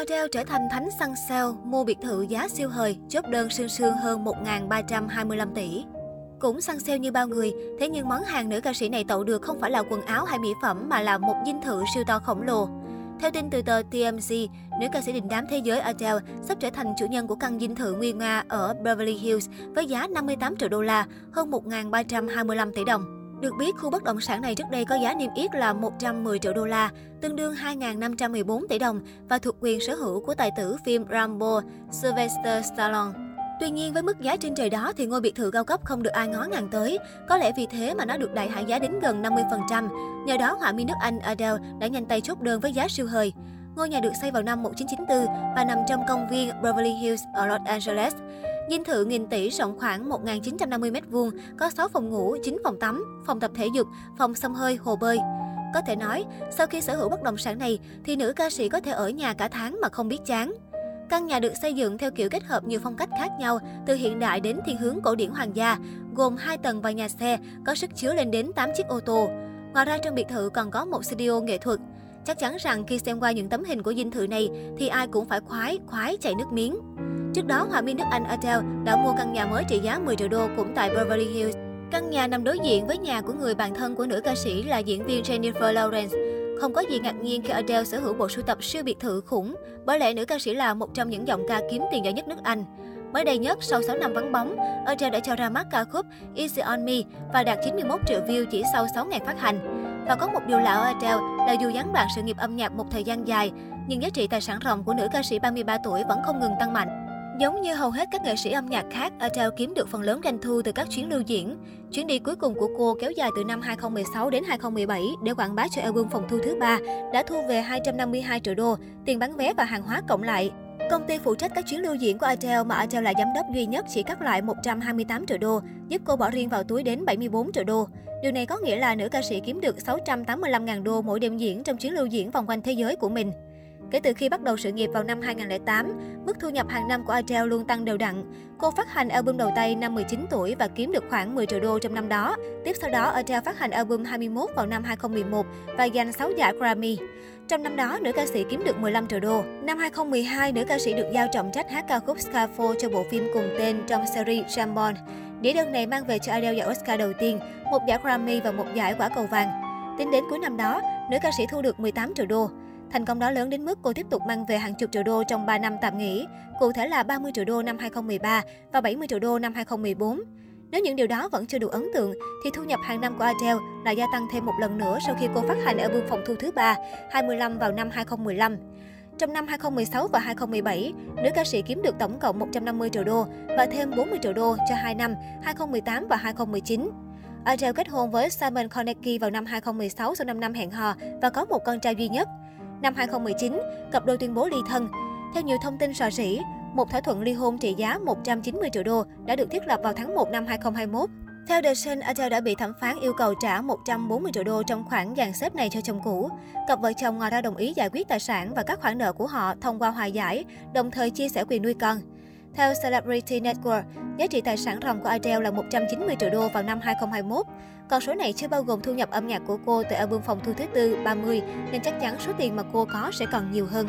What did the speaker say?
Adele trở thành thánh săn sale, mua biệt thự giá siêu hời, chốt đơn sương sương hơn 1.325 tỷ. Cũng săn sale như bao người, thế nhưng món hàng nữ ca sĩ này tậu được không phải là quần áo hay mỹ phẩm mà là một dinh thự siêu to khổng lồ. Theo tin từ tờ TMZ, nữ ca sĩ đình đám thế giới Adele sắp trở thành chủ nhân của căn dinh thự nguy nga ở Beverly Hills với giá 58 triệu đô la, hơn 1.325 tỷ đồng. Được biết, khu bất động sản này trước đây có giá niêm yết là 110 triệu đô la, tương đương 2.514 tỷ đồng và thuộc quyền sở hữu của tài tử phim Rambo Sylvester Stallone. Tuy nhiên, với mức giá trên trời đó thì ngôi biệt thự cao cấp không được ai ngó ngàng tới. Có lẽ vì thế mà nó được đẩy hạ giá đến gần 50%. Nhờ đó, họa mi nước Anh Adele đã nhanh tay chốt đơn với giá siêu hời. Ngôi nhà được xây vào năm 1994 và nằm trong công viên Beverly Hills ở Los Angeles. Dinh thự nghìn tỷ rộng khoảng 1.950 m2, có 6 phòng ngủ, 9 phòng tắm, phòng tập thể dục, phòng xông hơi, hồ bơi. Có thể nói, sau khi sở hữu bất động sản này thì nữ ca sĩ có thể ở nhà cả tháng mà không biết chán. Căn nhà được xây dựng theo kiểu kết hợp nhiều phong cách khác nhau, từ hiện đại đến thiên hướng cổ điển hoàng gia, gồm 2 tầng và nhà xe, có sức chứa lên đến 8 chiếc ô tô. Ngoài ra trong biệt thự còn có một studio nghệ thuật. Chắc chắn rằng khi xem qua những tấm hình của dinh thự này thì ai cũng phải khoái, khoái chảy nước miếng. Trước đó, họa mi nước Anh Adele đã mua căn nhà mới trị giá 10 triệu đô cũng tại Beverly Hills. Căn nhà nằm đối diện với nhà của người bạn thân của nữ ca sĩ là diễn viên Jennifer Lawrence. Không có gì ngạc nhiên khi Adele sở hữu bộ sưu tập siêu biệt thự khủng, bởi lẽ nữ ca sĩ là một trong những giọng ca kiếm tiền giỏi nhất nước Anh. Mới đây nhất, sau 6 năm vắng bóng, Adele đã cho ra mắt ca khúc Easy On Me và đạt 91 triệu view chỉ sau 6 ngày phát hành. Và có một điều lạ ở Adele là dù gián đoạn sự nghiệp âm nhạc một thời gian dài, nhưng giá trị tài sản ròng của nữ ca sĩ 33 tuổi vẫn không ngừng tăng mạnh. Giống như hầu hết các nghệ sĩ âm nhạc khác, Adele kiếm được phần lớn doanh thu từ các chuyến lưu diễn. Chuyến đi cuối cùng của cô kéo dài từ năm 2016 đến 2017 để quảng bá cho album phòng thu thứ ba, đã thu về 252 triệu đô, tiền bán vé và hàng hóa cộng lại. Công ty phụ trách các chuyến lưu diễn của Adele mà Adele là giám đốc duy nhất chỉ cắt lại 128 triệu đô, giúp cô bỏ riêng vào túi đến 74 triệu đô. Điều này có nghĩa là nữ ca sĩ kiếm được 685.000 đô mỗi đêm diễn trong chuyến lưu diễn vòng quanh thế giới của mình. Kể từ khi bắt đầu sự nghiệp vào năm 2008, mức thu nhập hàng năm của Adele luôn tăng đều đặn. Cô phát hành album đầu tay năm 19 tuổi và kiếm được khoảng 10 triệu đô trong năm đó. Tiếp sau đó, Adele phát hành album 21 vào năm 2011 và giành 6 giải Grammy. Trong năm đó, nữ ca sĩ kiếm được 15 triệu đô. Năm 2012, nữ ca sĩ được giao trọng trách hát ca khúc Skyfall cho bộ phim cùng tên trong series Jambon. Đĩa đơn này mang về cho Adele giải Oscar đầu tiên, một giải Grammy và một giải quả cầu vàng. Tính đến cuối năm đó, nữ ca sĩ thu được 18 triệu đô. Thành công đó lớn đến mức cô tiếp tục mang về hàng chục triệu đô trong 3 năm tạm nghỉ, cụ thể là 30 triệu đô năm 2013 và 70 triệu đô năm 2014. Nếu những điều đó vẫn chưa đủ ấn tượng, thì thu nhập hàng năm của Adele lại gia tăng thêm một lần nữa sau khi cô phát hành album phòng thu thứ ba, 25 vào năm 2015. Trong năm 2016 và 2017, nữ ca sĩ kiếm được tổng cộng 150 triệu đô và thêm 40 triệu đô cho hai năm 2018 và 2019. Adele kết hôn với Simon Konecki vào năm 2016 sau 5 năm hẹn hò và có một con trai duy nhất. Năm 2019, cặp đôi tuyên bố ly thân. Theo nhiều thông tin rò rỉ, một thỏa thuận ly hôn trị giá 190 triệu đô đã được thiết lập vào tháng 1 năm 2021. Theo The Sun, Adele đã bị thẩm phán yêu cầu trả 140 triệu đô trong khoản dàn xếp này cho chồng cũ. Cặp vợ chồng ngoài ra đồng ý giải quyết tài sản và các khoản nợ của họ thông qua hòa giải, đồng thời chia sẻ quyền nuôi con. Theo Celebrity Network, giá trị tài sản ròng của Adele là 190 triệu đô vào năm 2021. Con số này chưa bao gồm thu nhập âm nhạc của cô từ album phòng thu thứ tư 30, nên chắc chắn số tiền mà cô có sẽ còn nhiều hơn.